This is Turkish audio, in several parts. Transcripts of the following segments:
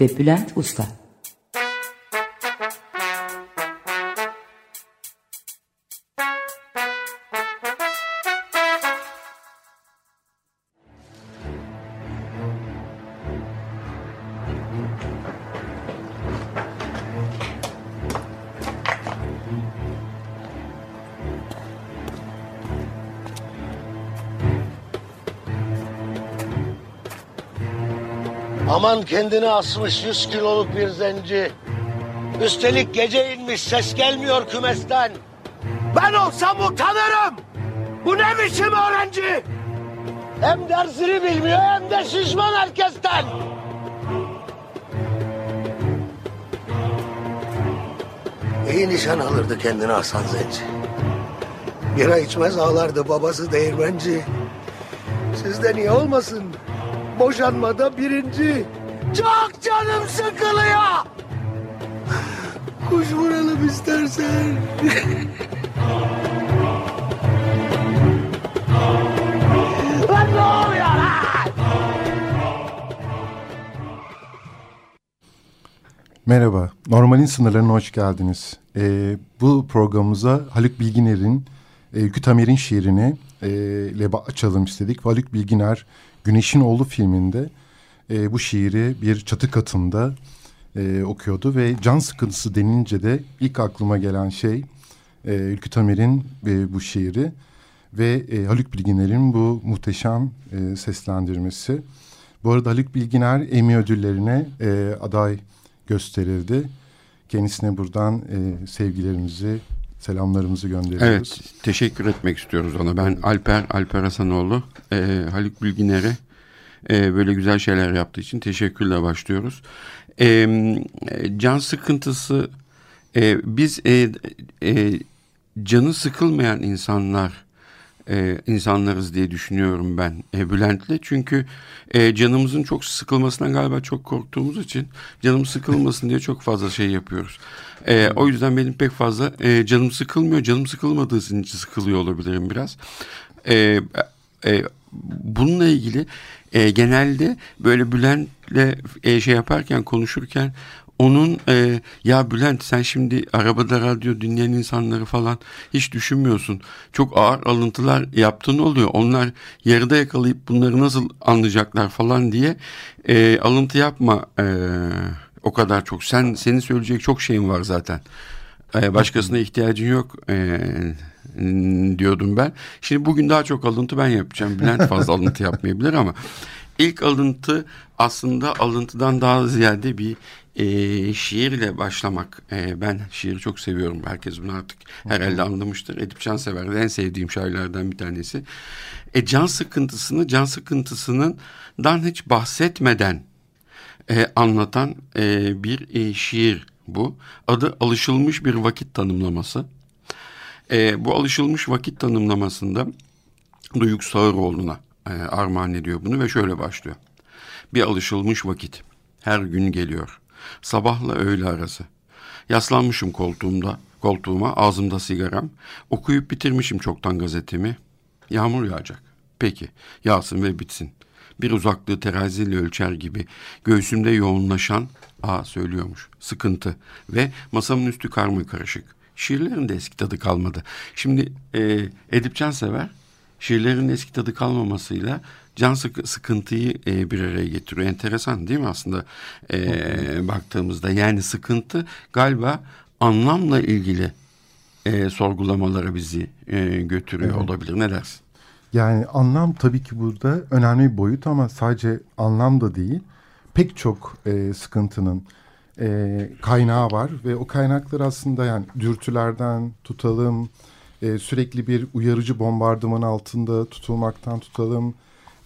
ve Bülent Usta Aman kendini asmış yüz kiloluk bir zenci. Üstelik gece inmiş ses gelmiyor kümesten. Ben olsam utanırım. Bu ne biçim öğrenci? Hem dersini bilmiyor hem de şişman herkesten. İyi nişan alırdı kendine Hasan Zenci. Bira içmez ağlardı babası değirmenci. Sizde niye olmasın? Boşanmada birinci. Çok canım sıkılıyor. Kuş vuralım istersen. Lan ne oluyor lan? Merhaba, Normalin Sınırlarına hoş geldiniz. Ee, bu programımıza Haluk Bilginer'in e, Ülkü Tamer'in şiirini e, açalım istedik. Haluk Bilginer, Güneşin Oğlu filminde e, bu şiiri bir çatı katında e, okuyordu. Ve can sıkıntısı denince de ilk aklıma gelen şey e, Ülkü Tamer'in e, bu şiiri ve e, Haluk Bilginer'in bu muhteşem e, seslendirmesi. Bu arada Haluk Bilginer Emmy ödüllerine e, aday gösterildi. Kendisine buradan e, sevgilerimizi, selamlarımızı gönderiyoruz. Evet, teşekkür etmek istiyoruz ona. Ben Alper, Alper Hasanoğlu, e, Haluk Bilginer'e e, böyle güzel şeyler yaptığı için teşekkürle başlıyoruz. E, can sıkıntısı, e, biz e, e, canı sıkılmayan insanlar e, insanlarız diye düşünüyorum ben e, Bülent'le. Çünkü e, canımızın çok sıkılmasından galiba çok korktuğumuz için canım sıkılmasın diye çok fazla şey yapıyoruz. E, o yüzden benim pek fazla e, canım sıkılmıyor. Canım sıkılmadığı için sıkılıyor olabilirim biraz. E, e, bununla ilgili e, genelde böyle Bülent'le e, şey yaparken konuşurken onun e, ya Bülent sen şimdi arabada radyo dinleyen insanları falan hiç düşünmüyorsun. Çok ağır alıntılar yaptığın oluyor. Onlar yarıda yakalayıp bunları nasıl anlayacaklar falan diye e, alıntı yapma e, o kadar çok. Sen senin söyleyecek çok şeyin var zaten. E, başkasına ihtiyacın yok e, diyordum ben. Şimdi bugün daha çok alıntı ben yapacağım. Bülent fazla alıntı yapmayabilir ama ilk alıntı aslında alıntıdan daha ziyade bir e, şiirle başlamak. E, ben şiiri çok seviyorum. Herkes bunu artık herhalde anlamıştır. Edip Cansever'de en sevdiğim şairlerden bir tanesi. E, can sıkıntısını, can sıkıntısının dan hiç bahsetmeden e, anlatan e, bir e, şiir bu. Adı Alışılmış Bir Vakit Tanımlaması. E, bu alışılmış vakit tanımlamasında Duyuk Sağıroğlu'na e, armağan ediyor bunu ve şöyle başlıyor. Bir alışılmış vakit her gün geliyor. Sabahla öğle arası. Yaslanmışım koltuğumda, koltuğuma, ağzımda sigaram. Okuyup bitirmişim çoktan gazetemi. Yağmur yağacak. Peki, yağsın ve bitsin. Bir uzaklığı teraziyle ölçer gibi göğsümde yoğunlaşan, a söylüyormuş, sıkıntı ve masamın üstü karma karışık. Şiirlerin de eski tadı kalmadı. Şimdi e, Edip Cansever şiirlerin eski tadı kalmamasıyla can sık sıkıntıyı e, bir araya getiriyor. Enteresan değil mi aslında e, baktığımızda? Yani sıkıntı galiba anlamla ilgili e, sorgulamalara bizi e, götürüyor evet. olabilir. Ne dersin? Yani anlam tabii ki burada önemli bir boyut ama sadece anlam da değil. Pek çok e, sıkıntının e, kaynağı var ve o kaynaklar aslında yani dürtülerden tutalım, e, sürekli bir uyarıcı bombardıman altında tutulmaktan tutalım,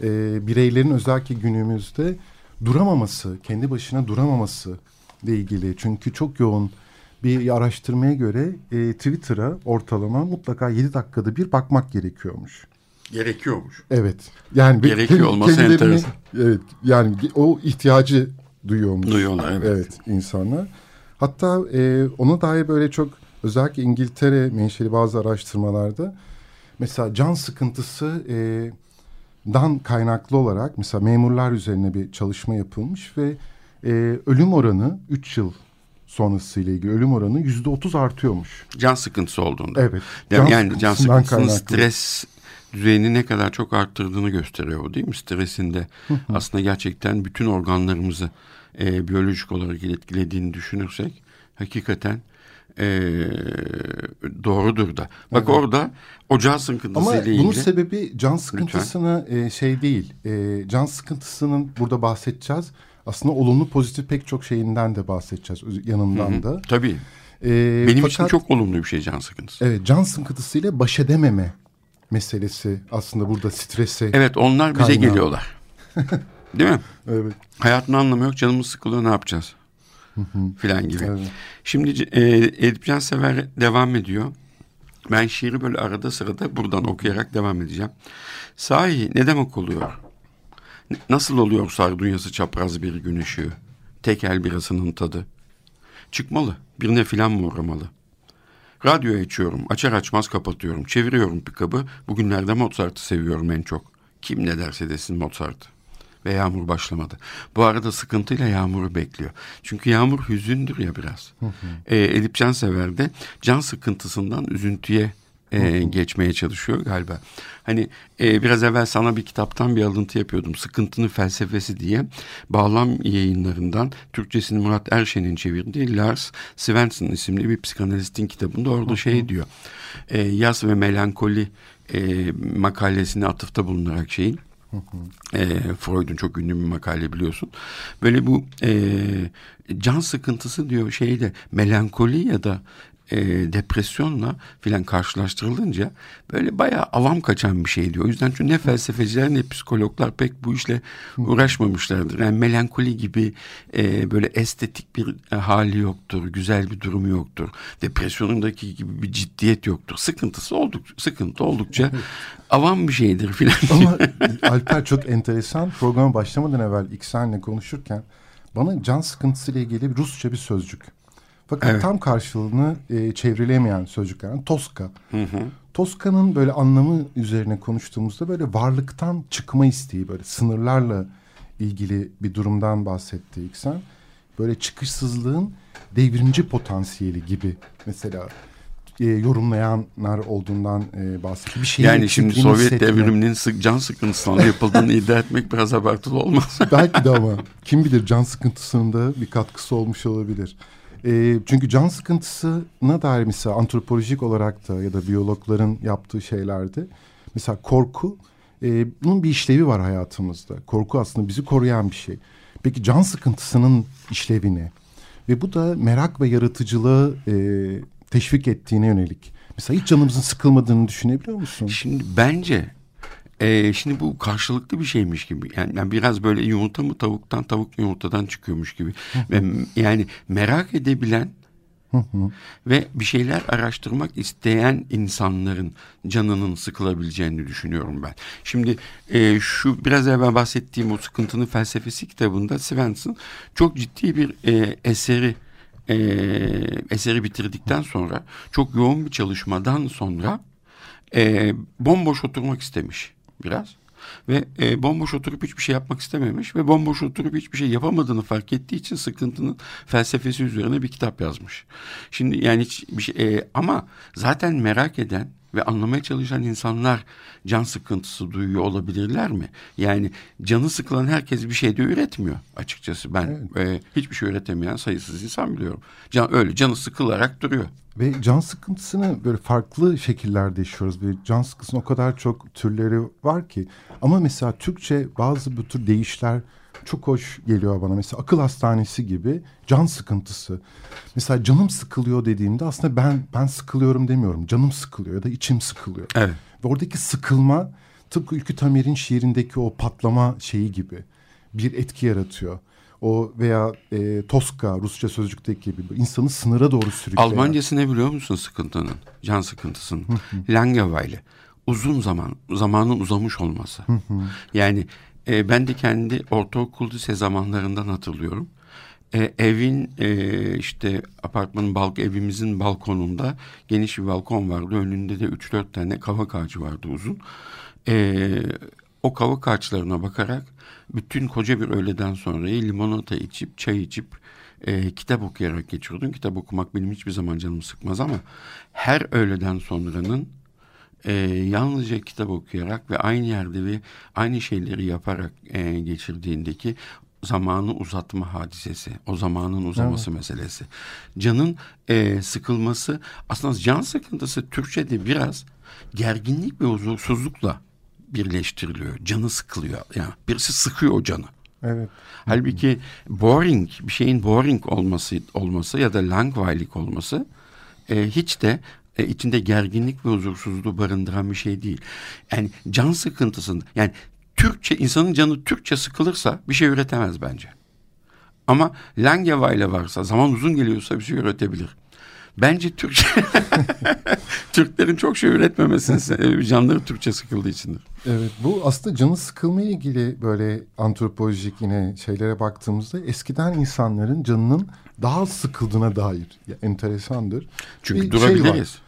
e, bireylerin özellikle günümüzde duramaması, kendi başına duramaması ile ilgili. Çünkü çok yoğun bir araştırmaya göre e, Twitter'a ortalama mutlaka 7 dakikada bir bakmak gerekiyormuş. Gerekiyormuş. Evet. Yani Gerekiyor olması enteresan. Evet. Yani o ihtiyacı duyuyormuş. Duyuyorlar evet. Evet insanlar. Hatta e, ona dair böyle çok özellikle İngiltere menşeli bazı araştırmalarda mesela can sıkıntısı e, dan kaynaklı olarak mesela memurlar üzerine bir çalışma yapılmış ve e, ölüm oranı 3 yıl sonrasıyla ilgili ölüm oranı yüzde otuz artıyormuş. Can sıkıntısı olduğunda. Evet. Can yani can sıkıntısının stres düzeyini ne kadar çok arttırdığını gösteriyor bu değil mi? Stresinde aslında gerçekten bütün organlarımızı e, biyolojik olarak etkilediğini düşünürsek hakikaten e, doğrudur da. Bak evet. orada o can sıkıntısı ile ilgili. Ama bunun sebebi can sıkıntısını e, şey değil. E, can sıkıntısının burada bahsedeceğiz. Aslında olumlu pozitif pek çok şeyinden de bahsedeceğiz yanından Hı-hı. da. Tabii. E, Benim fakat, için çok olumlu bir şey can sıkıntısı. Evet can sıkıntısıyla baş edememe meselesi aslında burada stresi. Evet onlar bize kaynağı. geliyorlar. Değil mi? Evet. Hayatın anlamı yok canımız sıkılıyor ne yapacağız? filan gibi. Evet. Şimdi e, Edip Cansever devam ediyor. Ben şiiri böyle arada sırada buradan okuyarak devam edeceğim. Sahi ne demek oluyor? Nasıl oluyor sardunyası çapraz bir gün ışığı? Tekel birasının tadı. Çıkmalı. Birine filan mı uğramalı? Radyo açıyorum. Açar açmaz kapatıyorum. Çeviriyorum pikabı. Bugünlerde Mozart'ı seviyorum en çok. Kim ne derse desin Mozart'ı ve yağmur başlamadı. Bu arada sıkıntıyla yağmuru bekliyor. Çünkü yağmur hüzündür ya biraz. Hı hı. E, Edip Cansever de can sıkıntısından üzüntüye e, geçmeye çalışıyor galiba. Hani e, biraz evvel sana bir kitaptan bir alıntı yapıyordum. Sıkıntının felsefesi diye bağlam yayınlarından Türkçesini Murat Erşen'in çevirdiği Lars Svensson isimli bir psikanalistin kitabında orada şey diyor. E, yaz ve melankoli e, makalesine atıfta bulunarak şeyin e, Freud'un çok ünlü bir makale biliyorsun. Böyle bu e, can sıkıntısı diyor şeyde melankoli ya da e, depresyonla filan karşılaştırılınca böyle bayağı avam kaçan bir şey diyor. O yüzden çünkü ne felsefeciler ne psikologlar pek bu işle uğraşmamışlardır. Yani melankoli gibi e, böyle estetik bir e, hali yoktur, güzel bir durumu yoktur. Depresyonundaki gibi bir ciddiyet yoktur. Sıkıntısı oldukça, sıkıntı oldukça avam bir şeydir filan. Ama Alper çok enteresan. Programa başlamadan evvel İksen'le konuşurken bana can sıkıntısı ile ilgili Rusça bir sözcük fakat evet. tam karşılığını e, çevrilemeyen sözcüklerden Toska. Hı hı. Toska'nın böyle anlamı üzerine konuştuğumuzda böyle varlıktan çıkma isteği böyle sınırlarla ilgili bir durumdan bahsetti İksen. Böyle çıkışsızlığın devrimci potansiyeli gibi mesela e, yorumlayanlar olduğundan e, bahsetti. Bir şeyin yani şimdi Sovyet hissetme. devriminin sık, can sıkıntısından yapıldığını iddia etmek biraz abartılı olmaz. Belki de ama kim bilir can sıkıntısının da bir katkısı olmuş olabilir. E, çünkü can sıkıntısına dair mesela antropolojik olarak da ya da biyologların yaptığı şeylerde mesela korku e, bunun bir işlevi var hayatımızda. Korku aslında bizi koruyan bir şey. Peki can sıkıntısının işlevi ne? Ve bu da merak ve yaratıcılığı e, teşvik ettiğine yönelik. Mesela hiç canımızın sıkılmadığını düşünebiliyor musun? Şimdi bence ee, şimdi bu karşılıklı bir şeymiş gibi. Yani, yani biraz böyle yumurta mı tavuktan, tavuk yumurtadan çıkıyormuş gibi. Yani merak edebilen ve bir şeyler araştırmak isteyen insanların canının sıkılabileceğini düşünüyorum ben. Şimdi e, şu biraz evvel bahsettiğim o sıkıntının felsefesi kitabında Svensson çok ciddi bir e, eseri e, eseri bitirdikten sonra çok yoğun bir çalışmadan sonra e, bomboş oturmak istemiş biraz. Ve e, bomboş oturup hiçbir şey yapmak istememiş ve bomboş oturup hiçbir şey yapamadığını fark ettiği için sıkıntının felsefesi üzerine bir kitap yazmış. Şimdi yani hiç bir şey e, ama zaten merak eden ve anlamaya çalışan insanlar can sıkıntısı duyuyor olabilirler mi? Yani canı sıkılan herkes bir şey de üretmiyor açıkçası. Ben evet. e, hiçbir şey üretemeyen sayısız insan biliyorum. Can öyle canı sıkılarak duruyor. Ve can sıkıntısını böyle farklı şekillerde yaşıyoruz. Ve can sıkıntısının o kadar çok türleri var ki. Ama mesela Türkçe bazı bu tür deyişler çok hoş geliyor bana. Mesela akıl hastanesi gibi can sıkıntısı. Mesela canım sıkılıyor dediğimde aslında ben ben sıkılıyorum demiyorum. Canım sıkılıyor ya da içim sıkılıyor. Evet. Ve oradaki sıkılma tıpkı Ülkü Tamer'in şiirindeki o patlama şeyi gibi. bir etki yaratıyor. O veya e, Toska Rusça sözcükteki gibi insanı sınıra doğru sürükleyen. Almancası ne biliyor musun sıkıntının? Can sıkıntısının. Langeweile. Uzun zaman, zamanın uzamış olması. yani e, ben de kendi ortaokul lise zamanlarından hatırlıyorum. E, evin e, işte apartmanın balk evimizin balkonunda geniş bir balkon vardı. Önünde de 3-4 tane kavak ağacı vardı uzun. E, o kavak ağaçlarına bakarak bütün koca bir öğleden sonra limonata içip çay içip e, kitap okuyarak geçiyordum. Kitap okumak benim hiçbir zaman canımı sıkmaz ama her öğleden sonranın e, yalnızca kitap okuyarak ve aynı yerde ve aynı şeyleri yaparak e, geçirdiğindeki zamanı uzatma hadisesi, o zamanın uzaması evet. meselesi. Canın e, sıkılması, aslında can sıkıntısı Türkçe'de biraz gerginlik ve huzursuzlukla birleştiriliyor. Canı sıkılıyor. Yani birisi sıkıyor o canı. Evet. Halbuki boring, bir şeyin boring olması olması ya da langweilig olması e, hiç de e, içinde gerginlik ve huzursuzluğu barındıran bir şey değil. Yani can sıkıntısında yani Türkçe insanın canı Türkçe sıkılırsa bir şey üretemez bence. Ama Langeweile varsa zaman uzun geliyorsa bir şey üretebilir. Bence Türkçe Türklerin çok şey üretmemesinin canları Türkçe sıkıldığı içindir. Evet bu aslında canı sıkılmaya ilgili böyle antropolojik yine şeylere baktığımızda eskiden insanların canının daha sıkıldığına dair ya, enteresandır. Çünkü bir durabiliriz.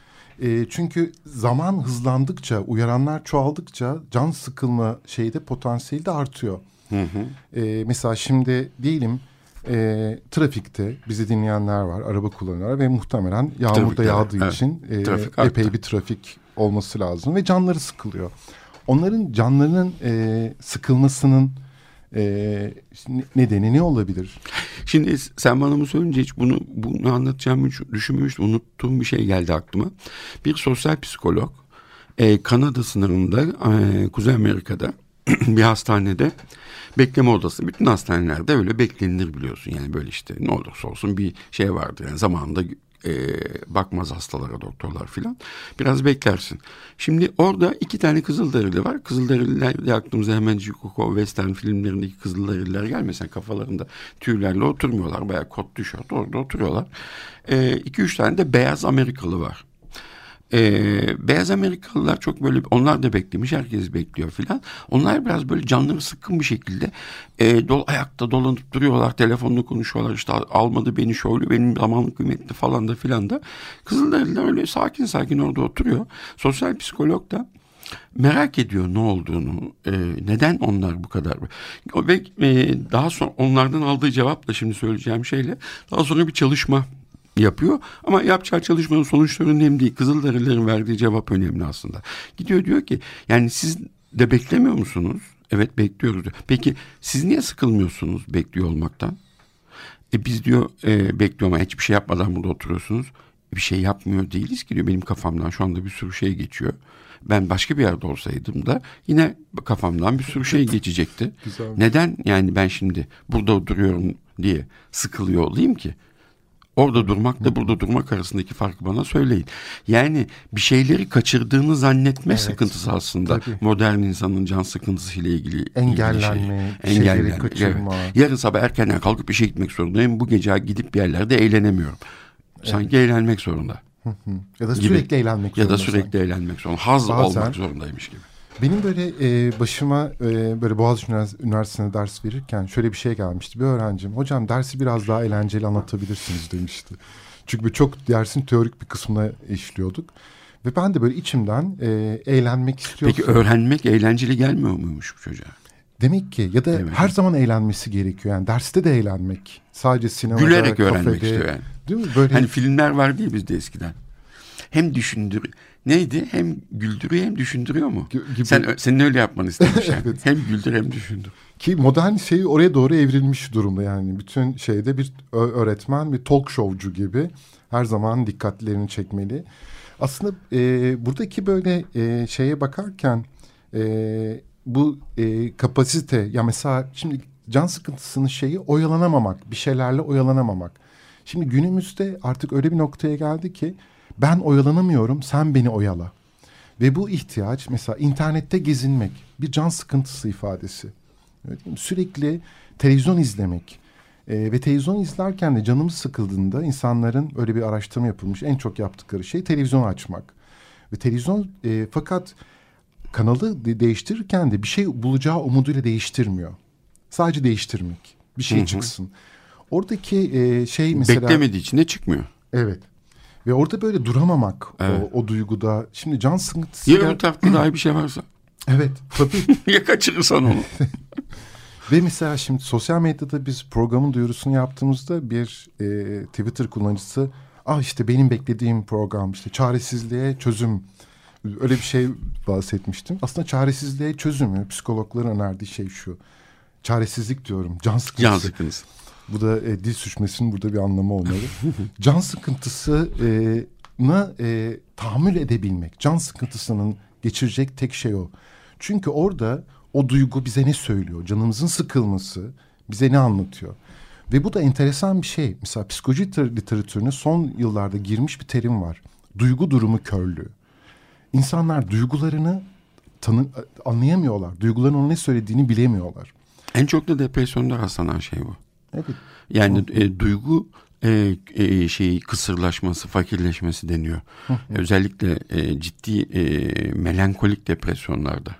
Şey e, çünkü zaman hızlandıkça, uyaranlar çoğaldıkça can sıkılma şeyde potansiyeli de artıyor. Hı hı. E, mesela şimdi diyelim e, trafikte bizi dinleyenler var, araba kullanıyorlar ve muhtemelen yağmur Trafikte, da yağdığı evet. için e, epey bir trafik olması lazım ve canları sıkılıyor. Onların canlarının e, sıkılmasının e, nedeni ne olabilir? Şimdi sen bana bu söyleyince hiç bunu, bunu anlatacağımı düşünmemiştim. Unuttuğum bir şey geldi aklıma. Bir sosyal psikolog e, Kanada sınırında e, Kuzey Amerika'da bir hastanede bekleme odası. Bütün hastanelerde öyle beklenilir biliyorsun. Yani böyle işte ne olursa olsun bir şey vardır. Yani zamanında e, bakmaz hastalara doktorlar filan. Biraz beklersin. Şimdi orada iki tane Kızılderili var. Kızılderililer de aklımıza hemen Jukoko Western filmlerindeki Kızılderililer gelmesin. Kafalarında tüylerle oturmuyorlar. Bayağı kot tişört orada oturuyorlar. E, iki üç tane de beyaz Amerikalı var. Ee, beyaz Amerikalılar çok böyle onlar da beklemiş herkes bekliyor filan. Onlar biraz böyle canları sıkkın bir şekilde e, dol, ayakta dolanıp duruyorlar telefonla konuşuyorlar işte almadı beni şöyle benim zamanım kıymetli falan da filan da. Kızılderililer öyle sakin sakin orada oturuyor. Sosyal psikolog da merak ediyor ne olduğunu, e, neden onlar bu kadar. Ve e, daha sonra onlardan aldığı cevapla şimdi söyleyeceğim şeyle daha sonra bir çalışma yapıyor. Ama yapacağı çalışmanın sonuçları önemli değil. Kızılderililerin verdiği cevap önemli aslında. Gidiyor diyor ki yani siz de beklemiyor musunuz? Evet bekliyoruz diyor. Peki siz niye sıkılmıyorsunuz bekliyor olmaktan? E biz diyor e, bekliyor ama hiçbir şey yapmadan burada oturuyorsunuz. E, bir şey yapmıyor değiliz ki diyor. Benim kafamdan şu anda bir sürü şey geçiyor. Ben başka bir yerde olsaydım da yine kafamdan bir sürü şey geçecekti. Güzel. Neden yani ben şimdi burada duruyorum diye sıkılıyor olayım ki? Orada durmakla burada durmak arasındaki farkı bana söyleyin. Yani bir şeyleri kaçırdığını zannetme evet. sıkıntısı aslında. Tabii. Modern insanın can sıkıntısı ile ilgili engellenme, şey. engellenme, kaçırma. Evet. Yarın sabah erkenden kalkıp işe gitmek zorundayım. Bu gece gidip bir yerlerde eğlenemiyorum. Sanki evet. eğlenmek zorunda. ya da sürekli gibi. eğlenmek zorunda. Ya da sürekli sanki. eğlenmek zorunda. Haz Bazen, olmak zorundaymış gibi. Benim böyle e, başıma e, böyle Boğaziçi Üniversitesi'nde ders verirken şöyle bir şey gelmişti. Bir öğrencim hocam dersi biraz daha eğlenceli anlatabilirsiniz demişti. Çünkü çok dersin teorik bir kısmına işliyorduk. Ve ben de böyle içimden e, eğlenmek istiyordum. Peki öğrenmek eğlenceli gelmiyor muymuş bu çocuğa? Demek ki ya da evet. her zaman eğlenmesi gerekiyor. Yani derste de eğlenmek. Sadece sinemada, Gülerek kafede, öğrenmek istiyor yani. Değil mi? Böyle... Hani filmler var diye bizde eskiden. Hem düşündür neydi? Hem güldürüyor hem düşündürüyor mu? Gibi. Sen senin öyle yapmanı istemiş yani. evet. Hem güldür hem düşündür. Ki modern şey oraya doğru evrilmiş durumda yani. Bütün şeyde bir öğretmen bir talk showcu gibi her zaman dikkatlerini çekmeli. Aslında e, buradaki böyle e, şeye bakarken e, bu e, kapasite ya mesela şimdi can sıkıntısının şeyi oyalanamamak, bir şeylerle oyalanamamak. Şimdi günümüzde artık öyle bir noktaya geldi ki ben oyalanamıyorum, sen beni oyala. Ve bu ihtiyaç mesela internette gezinmek bir can sıkıntısı ifadesi. Sürekli televizyon izlemek. E, ve televizyon izlerken de canımız sıkıldığında insanların öyle bir araştırma yapılmış. En çok yaptıkları şey televizyon açmak. Ve televizyon e, fakat kanalı de değiştirirken de bir şey bulacağı umuduyla değiştirmiyor. Sadece değiştirmek. Bir şey Hı hı. çıksın. Oradaki e, şey mesela... Beklemediği için de çıkmıyor. Evet. Ve orada böyle duramamak Evet. o, o duyguda. Şimdi can Ya sıkıntısıyla... öbür tarafta daha bir şey varsa. Evet tabii. ya kaçırırsan onu. Ve mesela şimdi sosyal medyada biz programın duyurusunu yaptığımızda bir e, Twitter kullanıcısı ah işte benim beklediğim program işte çaresizliğe çözüm öyle bir şey bahsetmiştim. Aslında çaresizliğe çözümü psikologların önerdiği şey şu. Çaresizlik diyorum. Can sıkıntısı. Can sıkıntısı. Bu da e, dil suçmasının burada bir anlamı olmalı. can sıkıntısına e, tahammül edebilmek. Can sıkıntısının geçirecek tek şey o. Çünkü orada o duygu bize ne söylüyor? Canımızın sıkılması bize ne anlatıyor? Ve bu da enteresan bir şey. Mesela psikoloji liter- literatürüne son yıllarda girmiş bir terim var. Duygu durumu körlüğü. İnsanlar duygularını tanı anlayamıyorlar. Duyguların ona ne söylediğini bilemiyorlar. En çok da depresyonda rastlanan şey bu. Evet. Yani e, duygu e, e, şeyi kısırlaşması, fakirleşmesi deniyor. Özellikle e, ciddi e, melankolik depresyonlarda.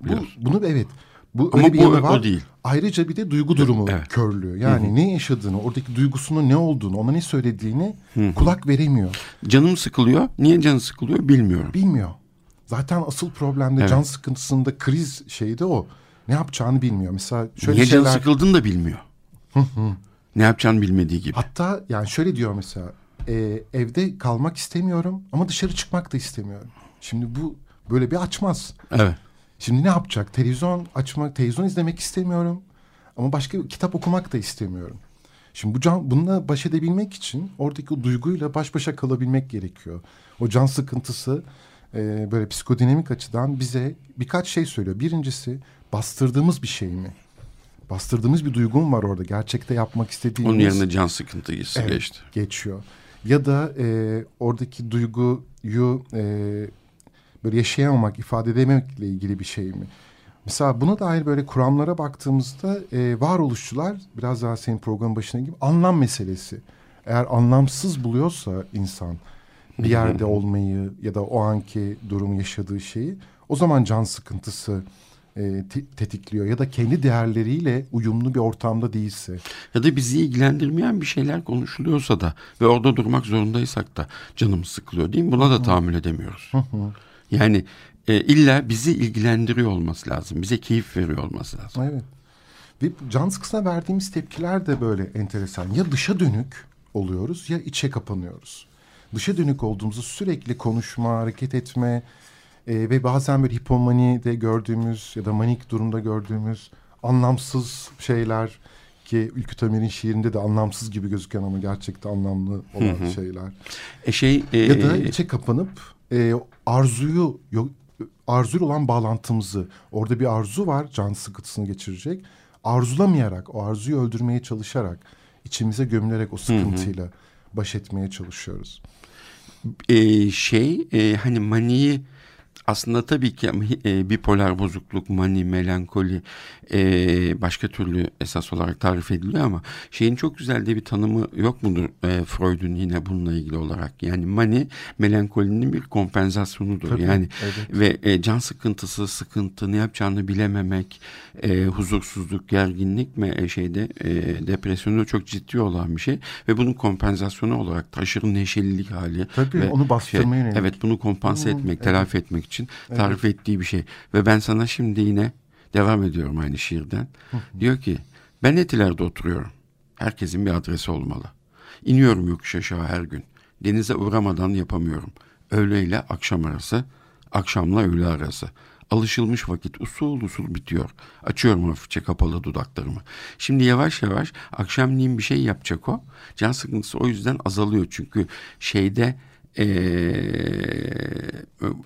Bu, bunu evet. Bu Ama öyle bir bu yanı o var. değil. Ayrıca bir de duygu durumu Evet. körlüğü. Yani ne yaşadığını, oradaki duygusunun ne olduğunu, ona ne söylediğini kulak veremiyor. Canım sıkılıyor. Niye canı sıkılıyor bilmiyorum. Bilmiyor. Zaten asıl problemde Evet. can sıkıntısında kriz şeyi de o. Ne yapacağını bilmiyor. Mesela şöyle Niye canı şeyler... sıkıldığını da bilmiyor. Ne yapacağını bilmediği gibi. Hatta yani şöyle diyor mesela. e, evde kalmak istemiyorum ama dışarı çıkmak da istemiyorum. Şimdi bu böyle bir açmaz. Evet. Şimdi ne yapacak? Televizyon açmak, televizyon izlemek istemiyorum. Ama başka bir kitap okumak da istemiyorum. Şimdi bu can, bununla baş edebilmek için oradaki o duyguyla baş başa kalabilmek gerekiyor. O can sıkıntısı e, böyle psikodinamik açıdan bize birkaç şey söylüyor. Birincisi bastırdığımız bir şey mi? Bastırdığımız bir duygum var orada. Gerçekte yapmak istediğimiz. Onun yerine can sıkıntısı Evet, geçti. geçiyor. Ya da e, oradaki duyguyu e, böyle yaşayamamak, ifade edememekle ilgili bir şey mi? Mesela buna dair böyle kuramlara baktığımızda e, varoluşçular biraz daha senin programın başına gibi anlam meselesi. Eğer anlamsız buluyorsa insan bir yerde olmayı ya da o anki durumu yaşadığı şeyi o zaman can sıkıntısı e, te- tetikliyor ya da kendi değerleriyle uyumlu bir ortamda değilse. Ya da bizi ilgilendirmeyen bir şeyler konuşuluyorsa da ve orada durmak zorundaysak da canımız sıkılıyor değil mi? Buna da tahammül edemiyoruz. Yani e, illa bizi ilgilendiriyor olması lazım. Bize keyif veriyor olması lazım. Evet. Ve can sıkısına verdiğimiz tepkiler de böyle enteresan. Ya dışa dönük oluyoruz ya içe kapanıyoruz. Dışa dönük olduğumuzda sürekli konuşma, hareket etme e, ve bazen böyle hipomanide gördüğümüz ya da manik durumda gördüğümüz anlamsız şeyler ki Ülkü Tamer'in şiirinde de anlamsız gibi gözüken ama gerçekte anlamlı olan şeyler. E şey e, Ya da içe kapanıp e, arzuyu yok arzuyla olan bağlantımızı orada bir arzu var can sıkıntısını geçirecek. Arzulamayarak o arzuyu öldürmeye çalışarak içimize gömülerek o sıkıntıyla baş etmeye çalışıyoruz. e, şey e, hani maniyi aslında tabii ki e, bipolar bozukluk, mani, melankoli e, başka türlü esas olarak tarif ediliyor ama şeyin çok güzel de bir tanımı yok mudur e, Freud'un yine bununla ilgili olarak? Yani mani melankolinin bir kompensasyonudur. Tabii, yani evet. ve e, can sıkıntısı, sıkıntı, ne yapacağını bilememek, e, huzursuzluk, gerginlik mi e, şeyde e, depresyonda çok ciddi olan bir şey ve bunun kompensasyonu olarak aşırı neşelilik hali Tabii, ve onu bastırmaya yönelik. Evet bunu kompanse etmek, telafi etmek için tarif ettiği bir şey. Ve ben sana şimdi yine devam ediyorum aynı şiirden. Diyor ki ben Etiler'de oturuyorum. Herkesin bir adresi olmalı. İniyorum yokuş aşağı her gün. Denize uğramadan yapamıyorum. Öğleyle akşam arası, akşamla öğle arası. Alışılmış vakit usul usul bitiyor. Açıyorum hafifçe kapalı dudaklarımı. Şimdi yavaş yavaş akşamleyin bir şey yapacak o. Can sıkıntısı o yüzden azalıyor. Çünkü şeyde eee,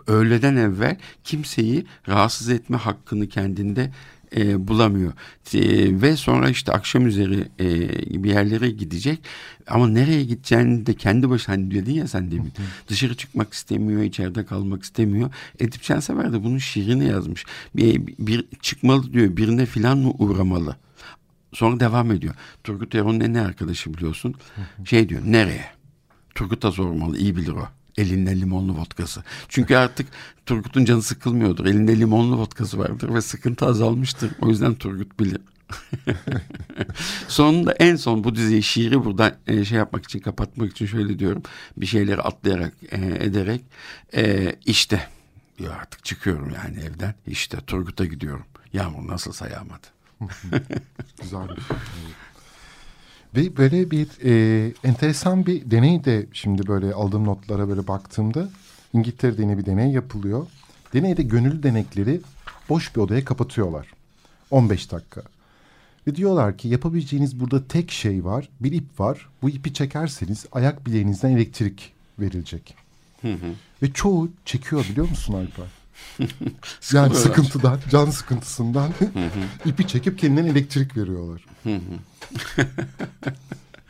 öğleden evvel kimseyi rahatsız etme hakkını kendinde e, bulamıyor. E, ve sonra işte akşam üzeri e, bir yerlere gidecek. Ama nereye gideceğini de kendi başına hani dedin ya sen demin. Dışarı çıkmak istemiyor, içeride kalmak istemiyor. Edip Cansever de bunun şiirini yazmış. Bir, bir çıkmalı diyor, birine filan mı uğramalı? Sonra devam ediyor. Turgut Eron'un en arkadaşı biliyorsun. Şey diyor, nereye? Turgut'a sormalı, iyi bilir o. Elinde limonlu vodkası. Çünkü artık Turgut'un canı sıkılmıyordur. Elinde limonlu vodkası vardır ve sıkıntı azalmıştır. O yüzden Turgut bilir. Sonunda en son bu diziyi şiiri burada e, şey yapmak için kapatmak için şöyle diyorum. Bir şeyleri atlayarak e, ederek e, işte diyor artık çıkıyorum yani evden. İşte Turgut'a gidiyorum. Yağmur nasılsa yağmadı. Güzel bir şey. Ve böyle bir e, enteresan bir deney de şimdi böyle aldığım notlara böyle baktığımda İngiltere'de yine bir deney yapılıyor. Deneyde gönüllü denekleri boş bir odaya kapatıyorlar. 15 dakika. Ve diyorlar ki yapabileceğiniz burada tek şey var. Bir ip var. Bu ipi çekerseniz ayak bileğinizden elektrik verilecek. Ve çoğu çekiyor biliyor musun Alper? Yani sıkıntıdan, can sıkıntısından ipi çekip kendinden elektrik veriyorlar.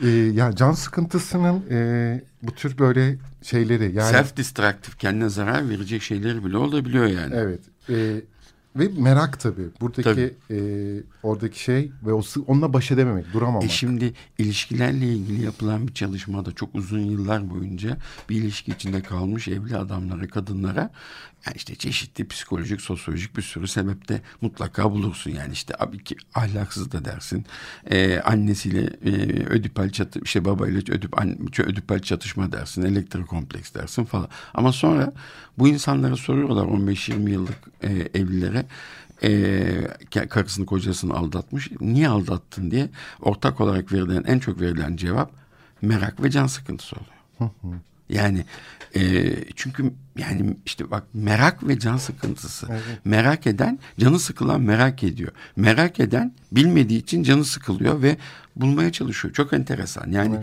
ee, yani can sıkıntısının e, bu tür böyle şeyleri yani Self destructive kendine zarar verecek şeyleri bile olabiliyor yani. evet e, ve merak tabii buradaki Tabii. E, oradaki şey ve o onunla baş edememek duramamak. E şimdi ilişkilerle ilgili yapılan bir çalışmada çok uzun yıllar boyunca bir ilişki içinde kalmış evli adamlara, kadınlara yani işte çeşitli psikolojik, sosyolojik bir sürü sebepte mutlaka bulursun. Yani işte abi ki ahlaksız da dersin. E, annesiyle e, ödipal çatı, işte babayla ödip, an, ödipal çatışma dersin. Elektrik kompleks dersin falan. Ama sonra bu insanlara soruyorlar 15-20 yıllık e, evlilere e, karısını kocasını aldatmış. Niye aldattın diye ortak olarak verilen en çok verilen cevap merak ve can sıkıntısı oluyor. Yani e, çünkü yani işte bak merak ve can sıkıntısı. Merak eden canı sıkılan merak ediyor. Merak eden bilmediği için canı sıkılıyor ve bulmaya çalışıyor. Çok enteresan. Yani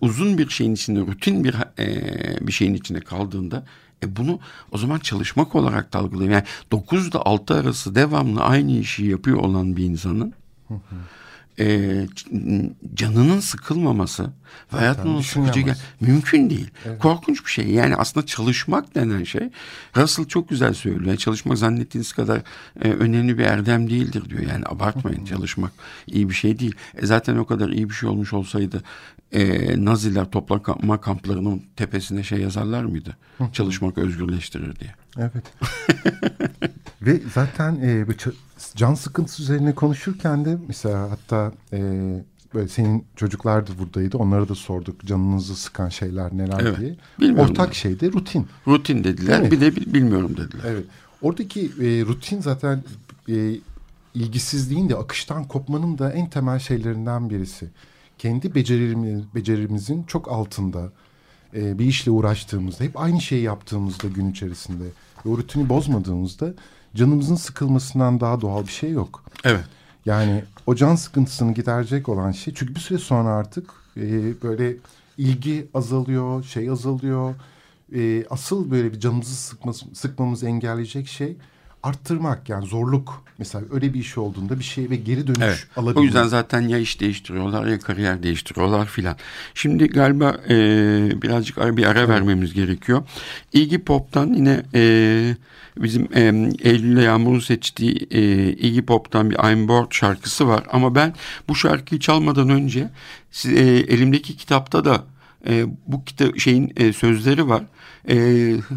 uzun bir şeyin içinde rutin bir e, bir şeyin içinde kaldığında e bunu o zaman çalışmak olarak da algılıyor. Yani 9 ile 6 arası devamlı aynı işi yapıyor olan bir insanın e, canının sıkılmaması ve hayatının sıkıcı gel mümkün değil. Korkunç bir şey. Yani aslında çalışmak denen şey Russell çok güzel söylüyor. Yani çalışmak zannettiğiniz kadar e, önemli bir erdem değildir diyor. Yani abartmayın çalışmak iyi bir şey değil. E, zaten o kadar iyi bir şey olmuş olsaydı e, Naziler toplama kamplarının tepesine şey yazarlar mıydı? Çalışmak özgürleştirir diye. Evet. Ve zaten e, can sıkıntısı üzerine konuşurken de mesela hatta e, böyle senin çocuklar da buradaydı. Onlara da sorduk canınızı sıkan şeyler neler Evet. diye. Bilmiyorum Ortak ben. şey de rutin. Rutin dediler. Bir de bil- bilmiyorum dediler. Evet. Oradaki e, rutin zaten e, ilgisizliğin de akıştan kopmanın da en temel şeylerinden birisi. Kendi becerimizin çok altında e, bir işle uğraştığımızda, hep aynı şeyi yaptığımızda gün içerisinde ve o rutini bozmadığımızda canımızın sıkılmasından daha doğal bir şey yok. Evet. Yani o can sıkıntısını giderecek olan şey çünkü bir süre sonra artık e, böyle ilgi azalıyor, şey azalıyor. E, asıl böyle bir canımızı sıkması, sıkmamızı engelleyecek şey arttırmak yani zorluk. Mesela öyle bir iş olduğunda bir şey ve geri dönüş Evet. alabilmek. O yüzden zaten ya iş değiştiriyorlar ya kariyer değiştiriyorlar filan. Şimdi galiba e, birazcık bir ara vermemiz gerekiyor. Iggy Pop'tan yine e, bizim e, Eylül'le Yağmur'un seçtiği e, Iggy Pop'tan bir I'm Bored şarkısı var. Ama ben bu şarkıyı çalmadan önce e, elimdeki kitapta da e, bu kita şeyin e, sözleri var. E,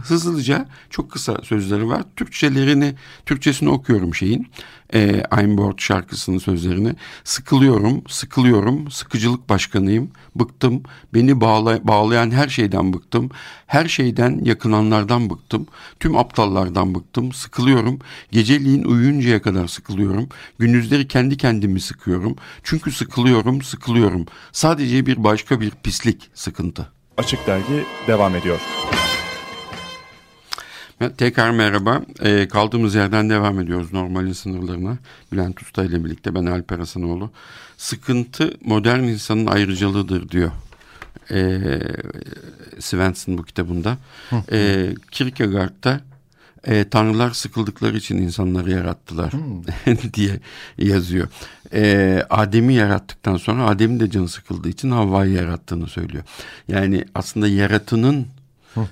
hızlıca çok kısa sözleri var. Türkçelerini, Türkçesini okuyorum şeyin. E, I'm Bored şarkısının sözlerini. Sıkılıyorum, sıkılıyorum, sıkıcılık başkanıyım. Bıktım, beni bağla, bağlayan her şeyden bıktım. Her şeyden yakınanlardan bıktım. Tüm aptallardan bıktım. Sıkılıyorum. Geceliğin uyuyuncaya kadar sıkılıyorum. Gündüzleri kendi kendimi sıkıyorum. Çünkü sıkılıyorum, sıkılıyorum. Sadece bir başka bir pislik, sıkıntı. Açık Dergi devam ediyor. Tekrar merhaba. Ee, kaldığımız yerden devam ediyoruz normalin sınırlarına. Bülent Usta ile birlikte ben Alper Hasanoğlu. Sıkıntı modern insanın ayrıcalığıdır diyor. Ee, Svensson bu kitabında. Ee, Kierkegaard'da e, tanrılar sıkıldıkları için insanları yarattılar diye yazıyor. E, Adem'i yarattıktan sonra Adem'in de canı sıkıldığı için Havva'yı yarattığını söylüyor. Yani aslında yaratının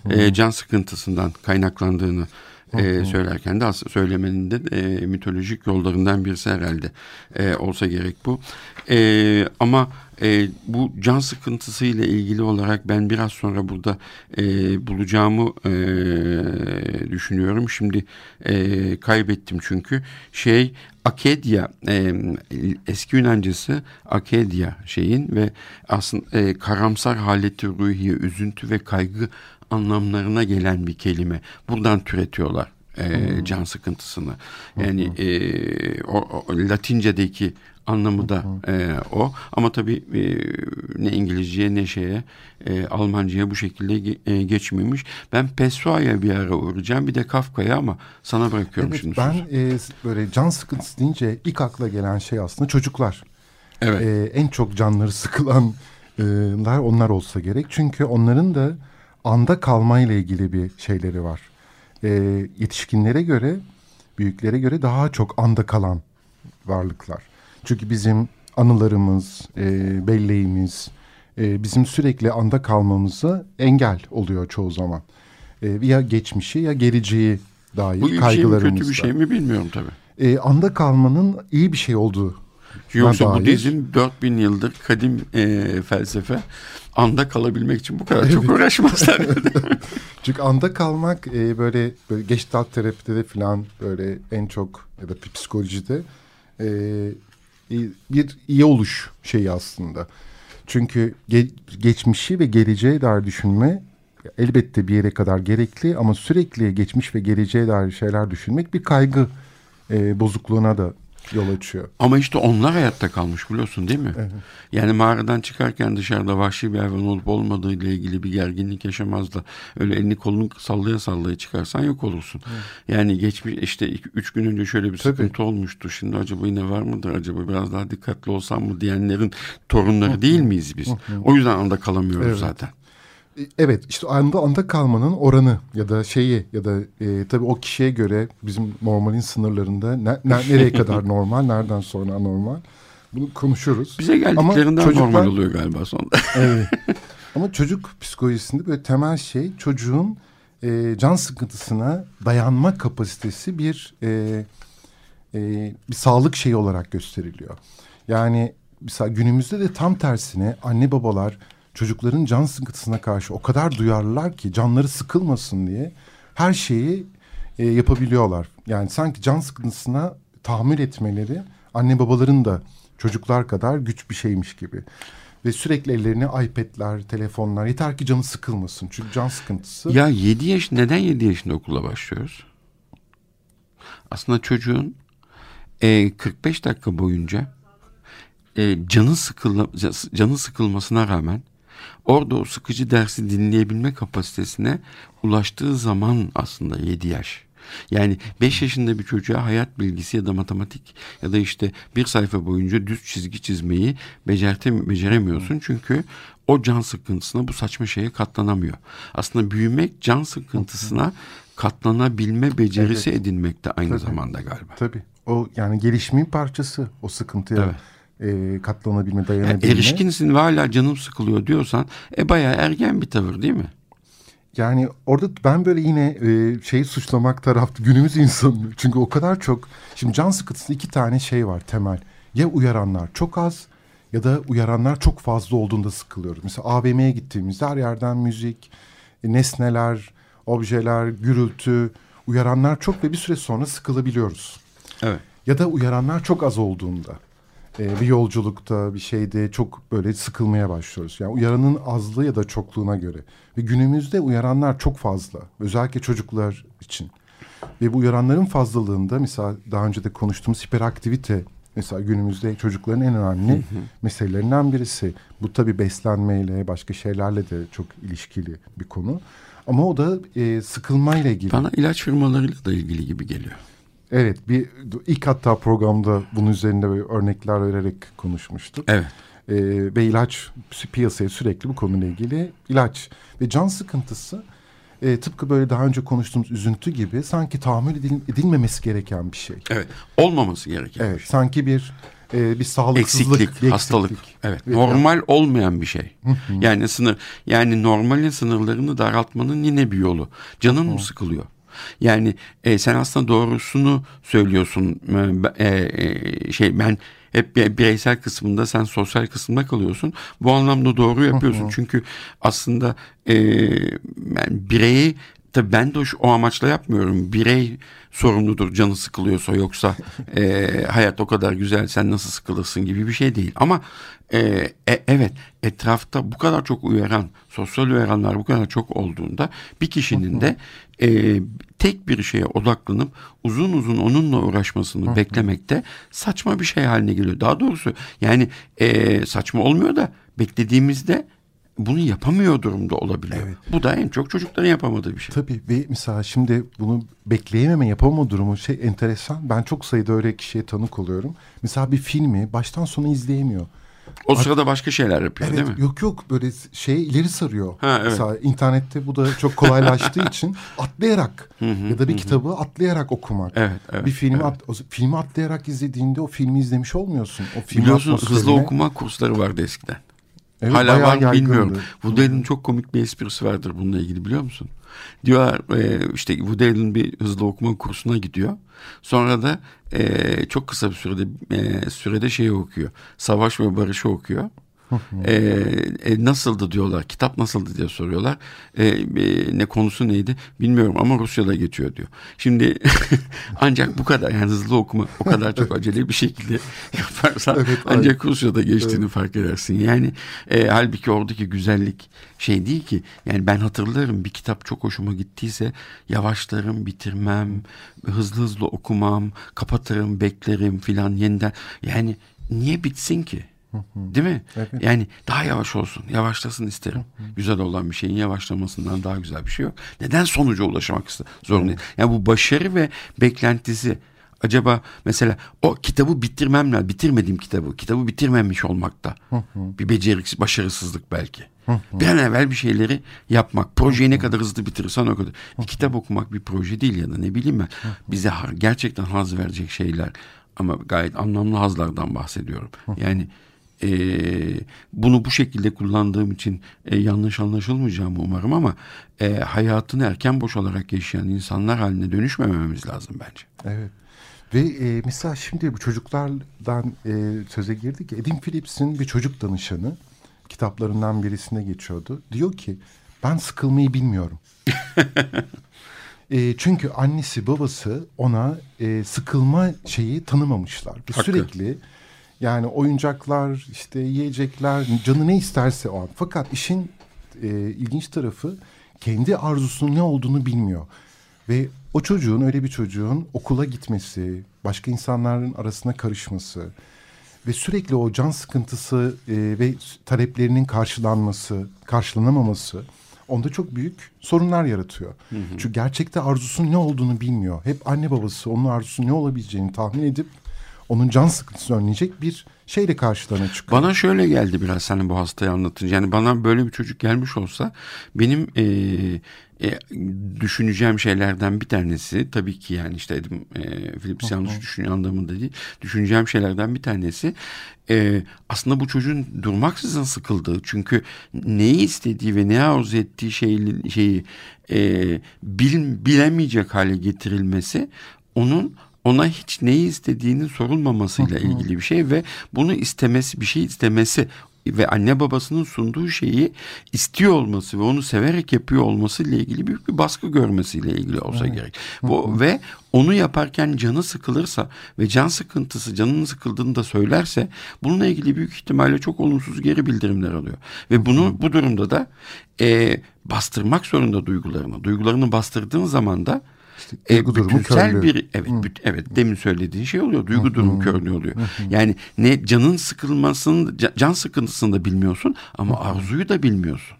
e, can sıkıntısından kaynaklandığını e, söylerken de aslında söylemenin de e, mitolojik yollarından birisi herhalde e, olsa gerek bu. E, ama e, bu can sıkıntısı ile ilgili olarak ben biraz sonra burada e, bulacağımı e, düşünüyorum. Şimdi e, kaybettim çünkü şey Akedia e, eski Yunancası Akedia şeyin ve aslında e, karamsar haleti ruhiye üzüntü ve kaygı anlamlarına gelen bir kelime. Buradan türetiyorlar e, can sıkıntısını. Yani e, o, o Latince'deki anlamı da e, o. Ama tabii e, ne İngilizceye ne şeye e, Almanca'ya bu şekilde e, geçmemiş. Ben Pessoa'ya bir ara uğrayacağım. Bir de Kafka'ya ama sana bırakıyorum evet, şimdi. Ben e, böyle can sıkıntısı deyince ilk akla gelen şey aslında çocuklar. Evet. E, en çok canları sıkılanlar onlar olsa gerek. Çünkü onların da anda kalmayla ilgili bir şeyleri var. E, yetişkinlere göre, büyüklere göre daha çok anda kalan varlıklar. Çünkü bizim anılarımız, e, belleğimiz, e, bizim sürekli anda kalmamıza engel oluyor çoğu zaman. E, ya geçmişi ya geleceği dair Bu iyi bir şey mi kötü bir şey mi bilmiyorum tabii. E, anda kalmanın iyi bir şey olduğu. Yoksa dair. Budizm 4000 yıldır kadim e, felsefe anda kalabilmek için bu kadar çok uğraşmazlar. Çünkü anda kalmak e, böyle, böyle gestalt terapide de falan böyle en çok ya da psikolojide e, bir iyi oluş şeyi aslında. Çünkü ge- geçmişi ve geleceğe dair düşünme elbette bir yere kadar gerekli ama sürekli geçmiş ve geleceğe dair şeyler düşünmek bir kaygı e, bozukluğuna da yol açıyor. Ama işte onlar hayatta kalmış biliyorsun değil mi? Evet. Yani mağaradan çıkarken dışarıda vahşi bir hayvan olup olmadığı ile ilgili bir gerginlik yaşamazlar. Öyle elini kolunu sallaya sallaya çıkarsan yok olursun. Evet. Yani geçmiş işte iki, üç gün önce şöyle bir sıkıntı Tabii. olmuştu. Şimdi acaba yine var mıdır acaba biraz daha dikkatli olsam mı diyenlerin torunları değil miyiz biz? O yüzden anda kalamıyoruz evet. zaten. Evet işte anda anda kalmanın oranı ya da şeyi ya da e, tabii o kişiye göre bizim normalin sınırlarında ne, ne, nereye kadar normal nereden sonra anormal bunu konuşuruz. Bize geldiklerinden çocuklar, normal oluyor galiba sonunda. evet. Ama çocuk psikolojisinde böyle temel şey çocuğun e, can sıkıntısına dayanma kapasitesi bir e, e, bir sağlık şeyi olarak gösteriliyor. Yani mesela günümüzde de tam tersine anne babalar çocukların can sıkıntısına karşı o kadar duyarlılar ki canları sıkılmasın diye her şeyi e, yapabiliyorlar. Yani sanki can sıkıntısına tahammül etmeleri anne babaların da çocuklar kadar güç bir şeymiş gibi. Ve sürekli ellerine iPad'ler, telefonlar yeter ki canı sıkılmasın. Çünkü can sıkıntısı. Ya 7 yaş neden 7 yaşında okula başlıyoruz? Aslında çocuğun e, 45 dakika boyunca e, canı sıkılma, canı sıkılmasına rağmen Orada o sıkıcı dersi dinleyebilme kapasitesine ulaştığı zaman aslında 7 yaş. Yani 5 yaşında bir çocuğa hayat bilgisi ya da matematik ya da işte bir sayfa boyunca düz çizgi çizmeyi becerte, beceremiyorsun. Çünkü o can sıkıntısına bu saçma şeye katlanamıyor. Aslında büyümek can sıkıntısına katlanabilme becerisi evet. edinmekte aynı Tabii. zamanda galiba. Tabii. O yani gelişimin parçası o sıkıntıya. Evet e, katlanabilme, dayanabilme. Yani erişkinsin ve hala canım sıkılıyor diyorsan e bayağı ergen bir tavır değil mi? Yani orada ben böyle yine e, şeyi suçlamak tarafta günümüz insanı. Çünkü o kadar çok şimdi can sıkıntısı iki tane şey var temel. Ya uyaranlar çok az ya da uyaranlar çok fazla olduğunda sıkılıyoruz. Mesela AVM'ye gittiğimizde her yerden müzik, e, nesneler, objeler, gürültü, uyaranlar çok ve bir süre sonra sıkılabiliyoruz. Evet. Ya da uyaranlar çok az olduğunda e, bir yolculukta bir şeyde çok böyle sıkılmaya başlıyoruz. Yani uyaranın azlığı ya da çokluğuna göre. Ve günümüzde uyaranlar çok fazla. Özellikle çocuklar için. Ve bu uyaranların fazlalığında mesela daha önce de konuştuğumuz hiperaktivite mesela günümüzde çocukların en önemli hı hı. meselelerinden birisi. Bu tabii beslenmeyle başka şeylerle de çok ilişkili bir konu. Ama o da e, sıkılmayla ilgili. Bana ilaç firmalarıyla da ilgili gibi geliyor. Evet bir ilk hatta programda bunun üzerinde böyle örnekler vererek konuşmuştuk. Evet. Ee, ve ilaç piyasaya sürekli bu konuyla ilgili ilaç ve can sıkıntısı e, tıpkı böyle daha önce konuştuğumuz üzüntü gibi sanki tahammül edil, edilmemesi gereken bir şey. Evet. Olmaması gereken Evet, bir şey. sanki bir e, bir sağlıksızlık, Eksiklik, bir hastalık. eksiklik. Evet. Evet, Normal olmayan bir şey. yani sınır yani normalin sınırlarını daraltmanın yine bir yolu. Canın mı sıkılıyor? Yani e, sen aslında doğrusunu söylüyorsun. E, e, şey ben hep bir- bireysel kısmında sen sosyal kısmında kalıyorsun. Bu anlamda doğru yapıyorsun. Çünkü aslında e, yani bireyi Tabii ben de o amaçla yapmıyorum. Birey sorumludur canı sıkılıyorsa yoksa e, hayat o kadar güzel sen nasıl sıkılırsın gibi bir şey değil. Ama e, e, evet etrafta bu kadar çok uyaran, sosyal uyaranlar bu kadar çok olduğunda bir kişinin de e, tek bir şeye odaklanıp uzun uzun onunla uğraşmasını beklemekte saçma bir şey haline geliyor. Daha doğrusu yani e, saçma olmuyor da beklediğimizde bunu yapamıyor durumda olabiliyor. Evet. Bu da en çok çocukların yapamadığı bir şey. Tabii ve mesela şimdi bunu bekleyememe yapamama durumu şey enteresan. Ben çok sayıda öyle kişiye tanık oluyorum. Mesela bir filmi baştan sona izleyemiyor. O sırada başka şeyler yapıyor Evet değil mi? yok yok böyle şey ileri sarıyor. Ha, evet. Mesela internette bu da çok kolaylaştığı için atlayarak ya da bir kitabı atlayarak okumak. Evet, evet, bir filmi evet. at- o- filmi atlayarak izlediğinde o filmi izlemiş olmuyorsun. O filmi Biliyorsun hızlı okuma kursları vardı eskiden. Evet, Hala var mı bilmiyorum. Woody Allen'ın çok komik bir esprisi vardır bununla ilgili biliyor musun? Diyorlar e, işte Woody Allen bir hızlı okuma kursuna gidiyor. Sonra da e, çok kısa bir sürede e, sürede şeyi okuyor. Savaş ve Barış'ı okuyor. E, e, nasıldı diyorlar. Kitap nasıldı diye soruyorlar. E, e, ne konusu neydi bilmiyorum ama Rusya'da geçiyor diyor. Şimdi ancak bu kadar yani hızlı okuma o kadar çok acele bir şekilde yaparsan Evet, ancak Rusya'da geçtiğini fark edersin. Yani e, halbuki oradaki güzellik şey değil ki. Yani ben hatırlarım bir kitap çok hoşuma gittiyse yavaşlarım, bitirmem, hızlı hızlı okumam, kapatırım, beklerim filan yeniden. Yani niye bitsin ki? Değil mi? Evet. Yani daha yavaş olsun, yavaşlasın isterim. Güzel olan bir şeyin yavaşlamasından daha güzel bir şey yok. Neden sonuca ulaşmak ister? Zorundayım. Yani bu başarı ve beklentisi acaba mesela o kitabı bitirmem lazım. Bitirmediğim kitabı, kitabı bitirmemiş olmakta. bir beceriksiz, başarısızlık belki. bir an evvel bir şeyleri yapmak. Projeyi ne kadar hızlı bitirirsen o kadar. Bir kitap okumak bir proje değil ya da ne bileyim ben. Bize gerçekten haz verecek şeyler ama gayet anlamlı hazlardan bahsediyorum. Yani e, bunu bu şekilde kullandığım için e, yanlış anlaşılmayacağımı umarım ama e, hayatını erken boşalarak yaşayan insanlar haline dönüşmememiz lazım bence. Evet. Ve e, mesela şimdi bu çocuklardan e, söze girdik. Edin Phillips'in bir çocuk danışanı kitaplarından birisinde geçiyordu. Diyor ki ben sıkılmayı bilmiyorum. E, çünkü annesi babası ona e, sıkılma şeyi tanımamışlar. Hakkı. Sürekli yani oyuncaklar işte yiyecekler canı ne isterse o an. Fakat işin e, ilginç tarafı kendi arzusunun ne olduğunu bilmiyor. Ve o çocuğun öyle bir çocuğun okula gitmesi, başka insanların arasına karışması ve sürekli o can sıkıntısı e, ve taleplerinin karşılanması, karşılanamaması onda çok büyük sorunlar yaratıyor. Çünkü gerçekte arzusunun ne olduğunu bilmiyor. Hep anne babası onun arzusunun ne olabileceğini tahmin edip onun can sıkıntısını önleyecek bir şeyle karşılarına çıkıyor. Bana şöyle geldi biraz sen bu hastayı anlatınca. Yani bana böyle bir çocuk gelmiş olsa benim e, e, düşüneceğim şeylerden bir tanesi tabii ki yani işte Edim e, Phillips yanlış düşünüyor anlamında değil. Düşüneceğim şeylerden bir tanesi e, aslında bu çocuğun durmaksızın sıkıldığı. Çünkü neyi istediği ve ne arzu ettiği şeyi, şeyi e, bil, bilemeyecek hale getirilmesi onun ona hiç neyi istediğinin sorulmamasıyla ilgili bir şey ve bunu istemesi bir şey istemesi ve anne babasının sunduğu şeyi istiyor olması ve onu severek yapıyor olması ile ilgili büyük bir baskı görmesiyle ilgili olsa gerek. Bu, ve onu yaparken canı sıkılırsa ve can sıkıntısı canının sıkıldığını da söylerse bununla ilgili büyük ihtimalle çok olumsuz geri bildirimler alıyor. Ve bunu bu durumda da e, bastırmak zorunda duygularını. Duygularını bastırdığın zaman da e, duygu durumu bütünsel körlüğü. bir evet büt- evet demin söylediğin şey oluyor. Duygu durumu körlüğü oluyor. Yani ne canın sıkılmasını ca- can sıkıntısını da bilmiyorsun ama arzuyu da bilmiyorsun.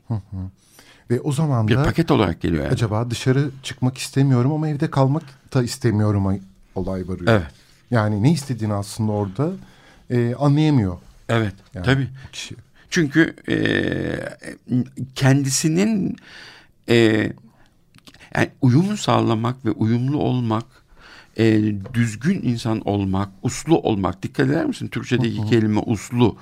Ve o zaman Bir da paket olarak geliyor yani. acaba dışarı çıkmak istemiyorum ama evde kalmak da istemiyorum ay- olay varıyor. Evet. Yani ne istediğini aslında orada e, anlayamıyor. Evet. Yani Tabii. Kişi. Çünkü e, kendisinin e, yani uyumu sağlamak ve uyumlu olmak e, düzgün insan olmak, uslu olmak. Dikkat eder misin? Türkçedeki kelime uslu.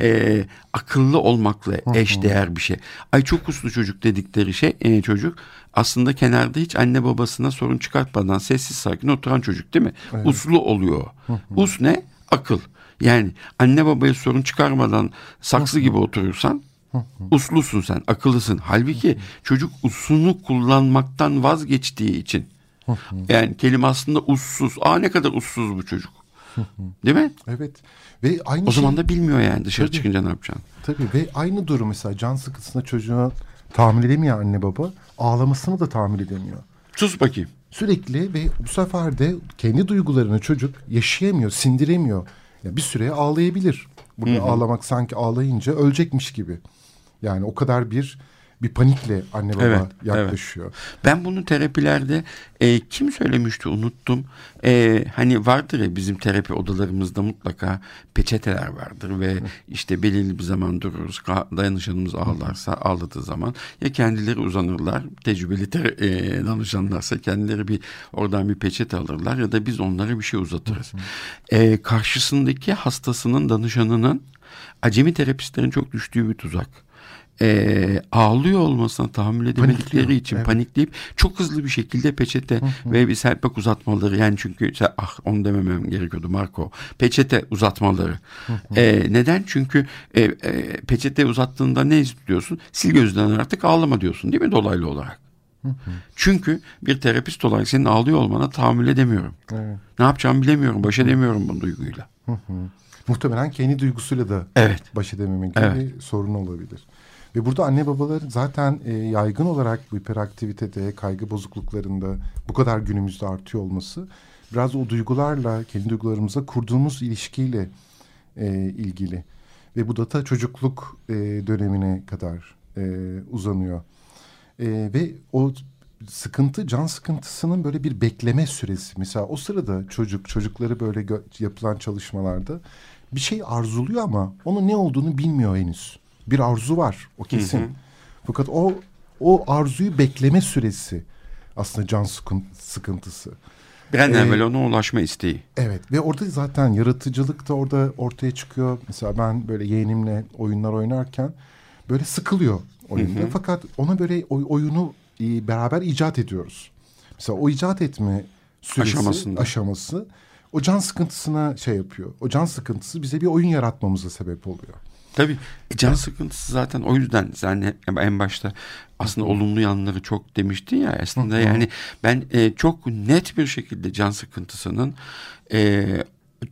e, akıllı olmakla eş değer bir şey. Ay çok uslu çocuk dedikleri şey e, çocuk aslında kenarda hiç anne babasına sorun çıkartmadan sessiz sakin oturan çocuk değil mi? Uslu oluyor. Us ne? Akıl. Yani anne babaya sorun çıkarmadan saksı gibi oturursan uslusun sen, akıllısın. Halbuki çocuk usunu kullanmaktan vazgeçtiği için yani kelime aslında ussuz. Aa ne kadar ussuz bu çocuk. Değil mi? Evet. Ve aynı O şey, zaman da bilmiyor yani dışarı Tabii. çıkınca ne yapacağını. Tabii ve aynı durum mesela can sıkıntısına çocuğa tahammül edemiyor anne baba. Ağlamasını da tahammül edemiyor. Sus bakayım. Sürekli ve bu sefer de kendi duygularını çocuk yaşayamıyor, sindiremiyor. Ya bir süre ağlayabilir. Burada ağlamak sanki ağlayınca ölecekmiş gibi. Yani o kadar bir bir panikle anne baba Evet, evet. yaklaşıyor. Ben bunu terapilerde e, kim söylemişti unuttum. E, hani vardır ya bizim terapi odalarımızda mutlaka peçeteler vardır ve işte belirli bir zaman dururuz. Danışanımız ağlarsa ağladığı zaman ya kendileri uzanırlar. Tecrübeli ter- e, danışanlarsa kendileri bir oradan bir peçete alırlar ya da biz onlara bir şey uzatırız. E, karşısındaki hastasının danışanının acemi terapistlerin çok düştüğü bir tuzak e, ağlıyor olmasına tahammül edemedikleri Panikliyor, için evet. panikleyip çok hızlı bir şekilde peçete ve bir serpak uzatmaları yani çünkü ah onu dememem gerekiyordu Marco. Peçete uzatmaları. E, neden? Çünkü e, e, peçete uzattığında ne istiyorsun? Sil gözden artık ağlama diyorsun değil mi dolaylı olarak? Çünkü bir terapist olarak senin ağlıyor olmana tahammül edemiyorum. Evet. ne yapacağımı bilemiyorum baş edemiyorum bu duyguyla. Muhtemelen kendi duygusuyla da Evet. baş edememe gibi Evet. bir sorun olabilir. Ve burada anne babalar zaten e, yaygın olarak bu hiperaktivitede, kaygı bozukluklarında bu kadar günümüzde artıyor olması biraz o duygularla, kendi duygularımıza kurduğumuz ilişkiyle e, ilgili. Ve bu da ta çocukluk e, dönemine kadar e, uzanıyor. E, ve o sıkıntı, can sıkıntısının böyle bir bekleme süresi. Mesela o sırada çocuk, çocukları böyle yapılan çalışmalarda bir şey arzuluyor ama onun ne olduğunu bilmiyor henüz. Bir arzu var, o kesin. Fakat o o arzuyu bekleme süresi aslında can sıkın- sıkıntısı. bir an Ee, evvel ona ulaşma isteği Evet ve orada zaten yaratıcılık da orada ortaya çıkıyor. Mesela ben böyle yeğenimle oyunlar oynarken böyle sıkılıyor oyunda. Fakat ona böyle oy- oyunu e, beraber icat ediyoruz. Mesela o icat etme süresi, Aşamasında. aşaması o can sıkıntısına şey yapıyor. O can sıkıntısı bize bir oyun yaratmamıza sebep oluyor. Tabii. E, can sıkıntısı zaten o yüzden sen en başta aslında olumlu yanları çok demiştin ya aslında yani ben e, çok net bir şekilde can sıkıntısının e,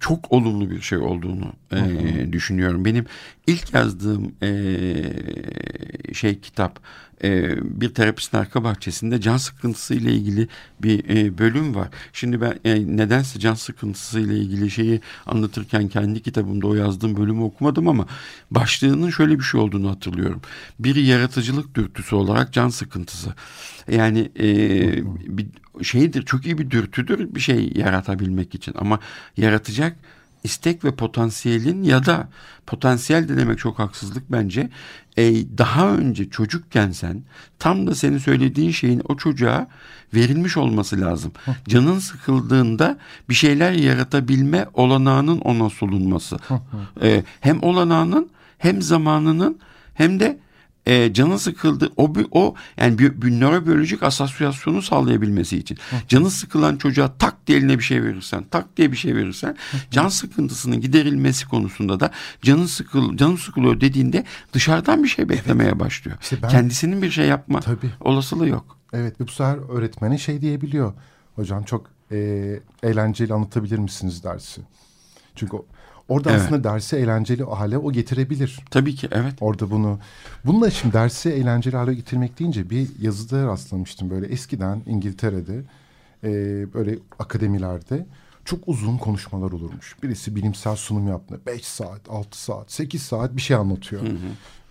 çok olumlu bir şey olduğunu e, düşünüyorum. Benim ilk yazdığım e, şey kitap e, bir terapistin arka bahçesinde can sıkıntısı ile ilgili bir e, bölüm var. Şimdi ben e, nedense can sıkıntısı ile ilgili şeyi anlatırken kendi kitabımda o yazdığım bölümü okumadım ama başlığının şöyle bir şey olduğunu hatırlıyorum. Bir yaratıcılık dürtüsü olarak can sıkıntısı. Yani e, bir şeydir çok iyi bir dürtüdür bir şey yaratabilmek için ama yaratacak istek ve potansiyelin ya da potansiyel de demek çok haksızlık bence. E, daha önce çocukken sen tam da senin söylediğin şeyin o çocuğa verilmiş olması lazım. Canın sıkıldığında bir şeyler yaratabilme olanağının ona solunması. E, hem olanağının hem zamanının hem de e, canı sıkıldı o o yani bir, bir nörobiyolojik asosyasyonu sağlayabilmesi için canı sıkılan çocuğa tak diye eline bir şey verirsen tak diye bir şey verirsen can sıkıntısının giderilmesi konusunda da canı sıkıl canım sıkılıyor dediğinde dışarıdan bir şey beklemeye başlıyor. İşte ben- Kendisinin bir şey yapma Tabii. olasılığı yok. Evet ve bu sefer öğretmene şey diyebiliyor. Hocam çok e, eğlenceli anlatabilir misiniz dersi? Çünkü orada Evet. aslında dersi eğlenceli hale o getirebilir. Tabii ki evet. Orada bunu. Bununla şimdi dersi eğlenceli hale getirmek deyince bir yazıda rastlamıştım. Böyle eskiden İngiltere'de e, böyle akademilerde çok uzun konuşmalar olurmuş. Birisi bilimsel sunum yaptı. 5 saat, 6 saat, 8 saat bir şey anlatıyor.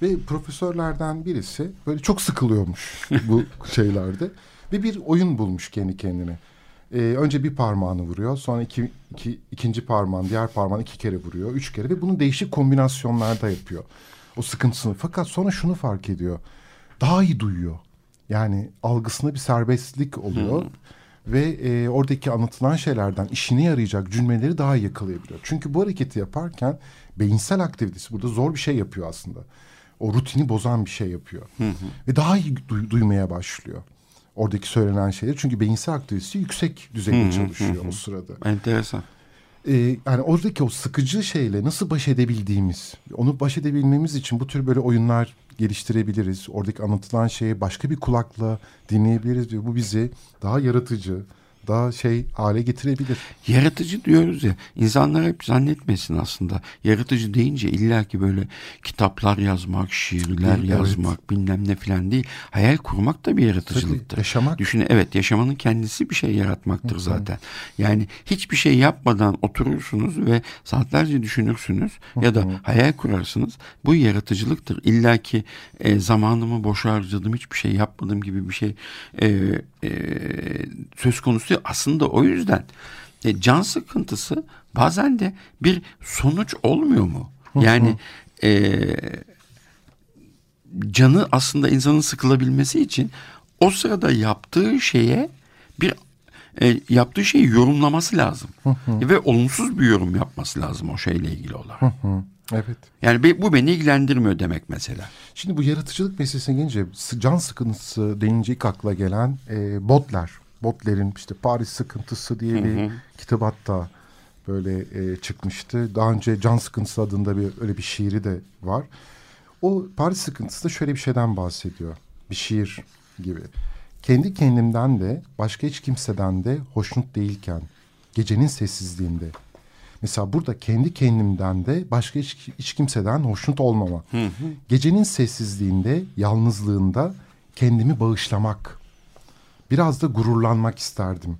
Ve profesörlerden birisi böyle çok sıkılıyormuş bu şeylerde. Ve bir oyun bulmuş kendi kendine. Ee, önce bir parmağını vuruyor. Sonra iki, iki, ikinci parmağın, diğer parmağını iki kere vuruyor. Üç kere ve bunu değişik kombinasyonlarda yapıyor. O sıkıntısını. Fakat sonra şunu fark ediyor. Daha iyi duyuyor. Yani algısında bir serbestlik oluyor. Hmm. Ve e, oradaki anlatılan şeylerden işine yarayacak cümleleri daha iyi yakalayabiliyor. Çünkü bu hareketi yaparken beyinsel aktivitesi burada zor bir şey yapıyor aslında. O rutini bozan bir şey yapıyor. Hı hı. Ve daha iyi duy, duymaya başlıyor. Oradaki söylenen şeyler. Çünkü beyinsel aktivitesi yüksek düzeyde çalışıyor o sırada. Enteresan. Ee, yani oradaki o sıkıcı şeyle nasıl baş edebildiğimiz, onu baş edebilmemiz için bu tür böyle oyunlar geliştirebiliriz. Oradaki anlatılan şeyi başka bir kulakla dinleyebiliriz ve bu bizi daha yaratıcı, daha şey hale getirebilir. Yaratıcı diyoruz ya insanlar hep zannetmesin aslında. Yaratıcı deyince illaki böyle kitaplar yazmak, şiirler değil, yazmak evet. bilmem ne filan değil. Hayal kurmak da bir yaratıcılıktır. Tabii, yaşamak. Düşünün evet yaşamanın kendisi bir şey yaratmaktır Hı-hı. zaten. Yani hiçbir şey yapmadan oturursunuz ve saatlerce düşünürsünüz Hı-hı. ya da hayal kurarsınız. Bu yaratıcılıktır. İllaki e, zamanımı boş harcadım hiçbir şey yapmadım gibi bir şey e, e, söz konusu aslında o yüzden e, can sıkıntısı bazen de bir sonuç olmuyor mu? Yani e, canı aslında insanın sıkılabilmesi için o sırada yaptığı şeye bir e, yaptığı şeyi yorumlaması lazım. Ve olumsuz bir yorum yapması lazım o şeyle ilgili olarak. Evet. Yani bu beni ilgilendirmiyor demek mesela. Şimdi bu yaratıcılık meselesine gelince can sıkıntısı denince ilk akla gelen e, botlar. Botler'in işte Paris Sıkıntısı diye bir hı hı. kitap hatta böyle e, çıkmıştı. Daha önce Can Sıkıntısı adında bir öyle bir şiiri de var. O Paris Sıkıntısı da şöyle bir şeyden bahsediyor. Bir şiir gibi. Kendi kendimden de başka hiç kimseden de hoşnut değilken gecenin sessizliğinde. Mesela burada kendi kendimden de başka hiç, hiç kimseden hoşnut olmama. Hı hı. Gecenin sessizliğinde, yalnızlığında kendimi bağışlamak Biraz da gururlanmak isterdim.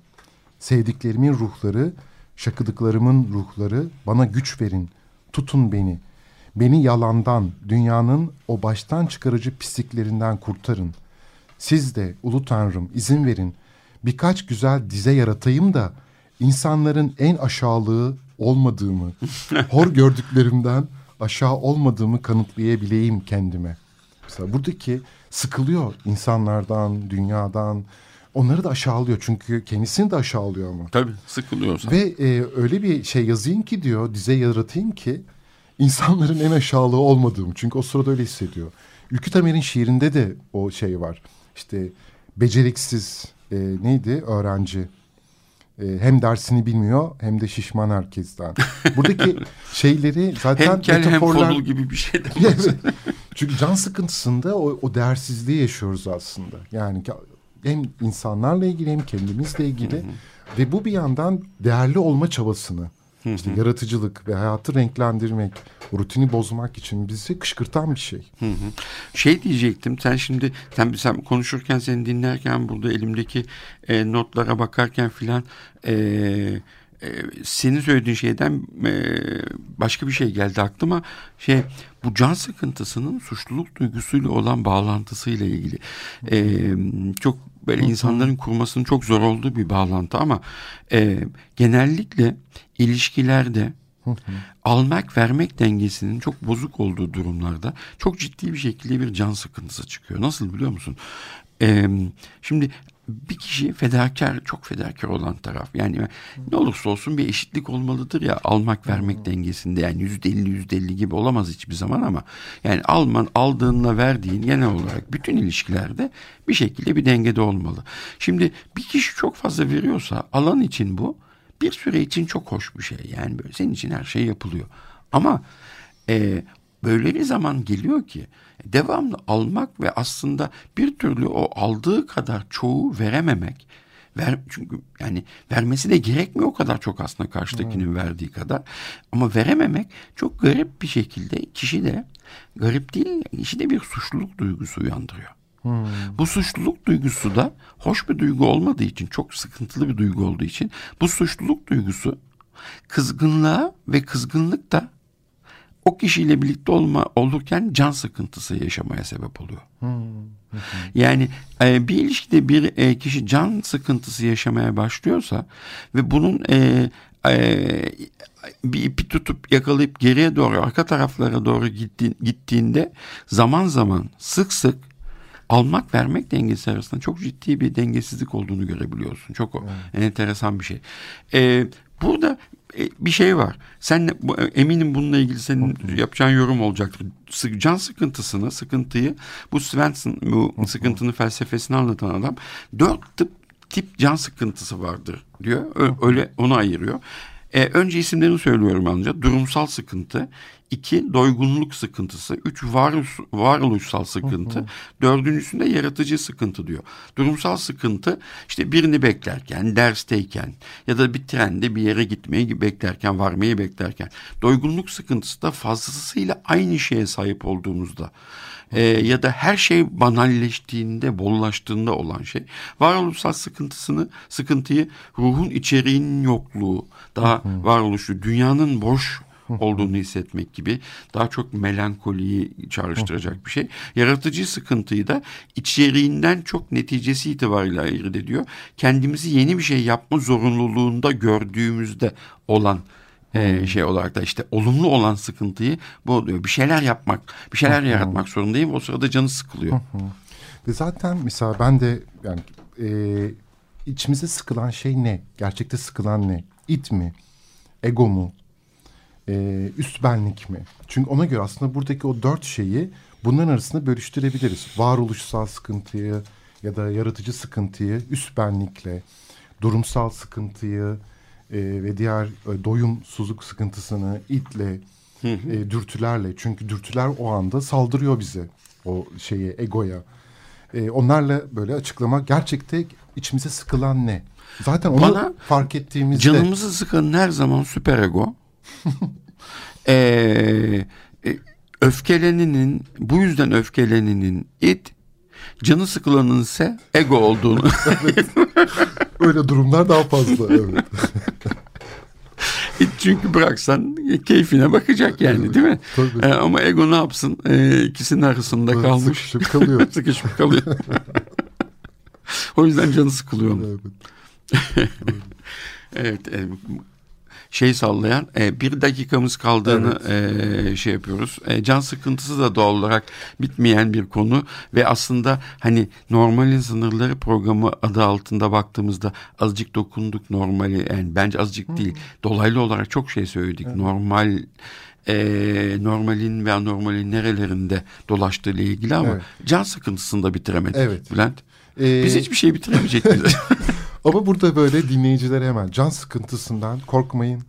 Sevdiklerimin ruhları, şakıdıklarımın ruhları bana güç verin, tutun beni. Beni yalandan, dünyanın o baştan çıkarıcı pisliklerinden kurtarın. Siz de ulu tanrım izin verin. Birkaç güzel dize yaratayım da insanların en aşağılığı olmadığımı, hor gördüklerimden aşağı olmadığımı kanıtlayabileyim kendime. Mesela buradaki sıkılıyor insanlardan, dünyadan, onları da aşağılıyor. Çünkü kendisini de aşağılıyor ama. Tabii sıkılıyor. Ve e, öyle bir şey yazayım ki diyor dize yaratayım ki insanların en aşağılığı olmadığım. Çünkü o sırada öyle hissediyor. Ülkü Tamer'in şiirinde de o şey var. İşte beceriksiz e, neydi öğrenci. E, hem dersini bilmiyor hem de şişman herkesten. Buradaki şeyleri zaten hem kel metaforlar... hem gibi bir şey de Çünkü can sıkıntısında o, o değersizliği yaşıyoruz aslında. Yani hem insanlarla ilgili hem kendimizle ilgili ve bu bir yandan değerli olma çabasını hı hı. işte yaratıcılık ve hayatı renklendirmek, rutini bozmak için bizi kışkırtan bir şey. Hı hı. Şey diyecektim sen şimdi sen, sen konuşurken seni dinlerken burada elimdeki e, notlara bakarken filan e, e, senin söylediğin şeyden e, başka bir şey geldi aklıma. Şey bu can sıkıntısının suçluluk duygusuyla olan bağlantısıyla ilgili. E, çok böyle insanların kurmasının çok zor olduğu bir bağlantı ama e, genellikle ilişkilerde almak vermek dengesinin çok bozuk olduğu durumlarda çok ciddi bir şekilde bir can sıkıntısı çıkıyor. Nasıl biliyor musun? Ee, şimdi bir kişi fedakar, çok fedakar olan taraf. Yani ne olursa olsun bir eşitlik olmalıdır ya almak vermek dengesinde. Yani yüzde elli yüzde elli gibi olamaz hiçbir zaman ama yani alman aldığınla verdiğin genel olarak bütün ilişkilerde bir şekilde bir dengede olmalı. Şimdi bir kişi çok fazla veriyorsa alan için bu bir süre için çok hoş bir şey. Yani böyle senin için her şey yapılıyor. Ama e, böyle bir zaman geliyor ki devamlı almak ve aslında bir türlü o aldığı kadar çoğu verememek ver çünkü yani vermesi de gerekmiyor o kadar çok aslında karşıdakinin hmm. verdiği kadar ama verememek çok garip bir şekilde kişi de garip değil kişi de bir suçluluk duygusu uyandırıyor. Hmm. Bu suçluluk duygusu da hoş bir duygu olmadığı için çok sıkıntılı bir duygu olduğu için bu suçluluk duygusu kızgınlığa ve kızgınlık da o kişiyle birlikte olma olurken can sıkıntısı yaşamaya sebep oluyor. Yani e, bir ilişkide bir e, kişi can sıkıntısı yaşamaya başlıyorsa ve bunun e, e, bir ipi tutup yakalayıp geriye doğru arka taraflara doğru gitti, gittiğinde zaman zaman sık sık almak vermek dengesi arasında çok ciddi bir dengesizlik olduğunu görebiliyorsun. Çok evet. enteresan bir şey. E, burada bir şey var. Sen eminim bununla ilgili senin yapacağın yorum olacaktır. Can sıkıntısını, sıkıntıyı bu Svensson bu sıkıntının felsefesini anlatan adam dört tip, tip can sıkıntısı vardır diyor. Öyle onu ayırıyor. E, önce isimlerini söylüyorum anca. Durumsal sıkıntı, iki doygunluk sıkıntısı, üç varoluş, varoluşsal sıkıntı, dördüncüsünde yaratıcı sıkıntı diyor. Durumsal sıkıntı işte birini beklerken, dersteyken ya da bir trende bir yere gitmeyi beklerken, varmayı beklerken. Doygunluk sıkıntısı da fazlasıyla aynı şeye sahip olduğumuzda e, ya da her şey banalleştiğinde, bollaştığında olan şey. Varoluşsal sıkıntısını, sıkıntıyı ruhun içeriğinin yokluğu, daha varoluşu, dünyanın boş olduğunu hissetmek gibi daha çok melankoliyi çağrıştıracak bir şey. Yaratıcı sıkıntıyı da içeriğinden çok neticesi itibariyle ayırt ediyor. Kendimizi yeni bir şey yapma zorunluluğunda gördüğümüzde olan e, şey olarak da işte olumlu olan sıkıntıyı bu diyor. Bir şeyler yapmak, bir şeyler yaratmak zorundayım. O sırada canı sıkılıyor. Ve zaten mesela ben de yani e, içimize sıkılan şey ne? Gerçekte sıkılan ne? İt mi? Ego mu? E, üst benlik mi? Çünkü ona göre aslında buradaki o dört şeyi bunların arasında bölüştürebiliriz. Varoluşsal sıkıntıyı ya da yaratıcı sıkıntıyı üst benlikle, durumsal sıkıntıyı, e, ve diğer e, doyumsuzluk sıkıntısını itle, e, dürtülerle çünkü dürtüler o anda saldırıyor bize o şeye egoya. E, onlarla böyle açıklamak gerçekte içimize sıkılan ne? Zaten onu Bana, fark ettiğimizde canımızı sıkan her zaman süper ego. ee, e, öfkeleninin bu yüzden öfkeleninin it canı sıkılanın ise ego olduğunu. Öyle durumlar daha fazla. Evet. Çünkü bıraksan keyfine bakacak yani değil mi? Tabii. Ee, ama ego ne yapsın? Ee, ikisinin arasında evet, kalmış. Sıkışıp kalıyor. sıkışıp kalıyor. o yüzden canı sıkılıyor. Evet. evet, evet şey sallayan e, bir dakikamız kaldığını evet. e, şey yapıyoruz. E, can sıkıntısı da doğal olarak bitmeyen bir konu ve aslında hani normalin sınırları programı adı altında baktığımızda azıcık dokunduk normali yani bence azıcık Hı. değil dolaylı olarak çok şey söyledik. Evet. Normal e, normalin ve anormalin nerelerinde dolaştığı ile ilgili ama evet. can sıkıntısını da bitiremedik evet. Bülent. Ee... Biz hiçbir şey bitiremeyecek miyiz? Ama burada böyle dinleyicilere hemen can sıkıntısından korkmayın.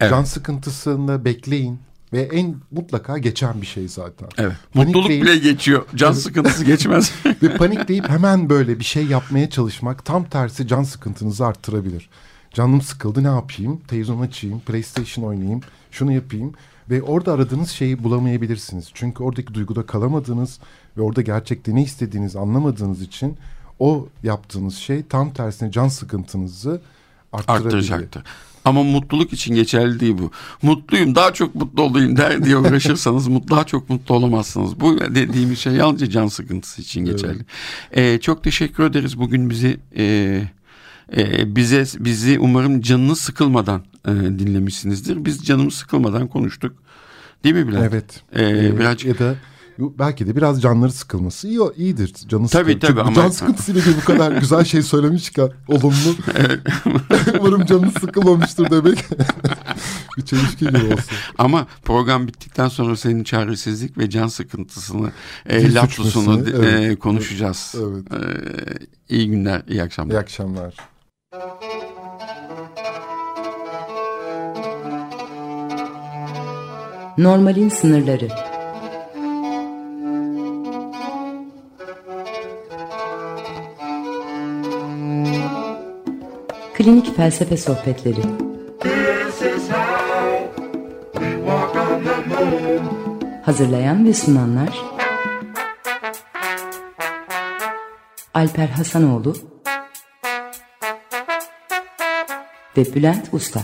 Evet. Can sıkıntısını bekleyin ve en mutlaka geçen bir şey zaten. Evet. Mutluluk bile geçiyor. Can sıkıntısı geçmez. ve panikleyip hemen böyle bir şey yapmaya çalışmak tam tersi can sıkıntınızı arttırabilir. Canım sıkıldı ne yapayım? Televizyon açayım, PlayStation oynayayım, şunu yapayım ve orada aradığınız şeyi bulamayabilirsiniz. Çünkü oradaki duyguda kalamadığınız ve orada gerçekte ne istediğinizi anlamadığınız için o yaptığınız şey tam tersine can sıkıntınızı arttıracaktır. Ama mutluluk için geçerli değil bu. Mutluyum daha çok mutlu olayım der diye uğraşırsanız daha çok mutlu olamazsınız. Bu dediğimiz şey yalnızca can sıkıntısı için geçerli. Evet. Ee, çok teşekkür ederiz bugün bizi e, e, bize bizi umarım canınız sıkılmadan e, dinlemişsinizdir. Biz canımız sıkılmadan konuştuk. Değil mi Bülent? Evet. Ee, ee, birazcık... Ya da belki de biraz canları sıkılması iyi iyidir. Canı tabii tabii ama can sıkıntısıyla ilgili bu kadar güzel şey söylemişken olumlu. Umarım canı sıkılmamıştır demek. bir çelişki gibi olsun. Ama program bittikten sonra senin çaresizlik ve can sıkıntısını, e, lapsusunu evet. e, konuşacağız. Evet. E, iyi günler, iyi akşamlar. İyi akşamlar. Normalin sınırları Klinik Felsefe Sohbetleri. Hazırlayan ve sunanlar Alper Hasanoğlu ve Bülent Usta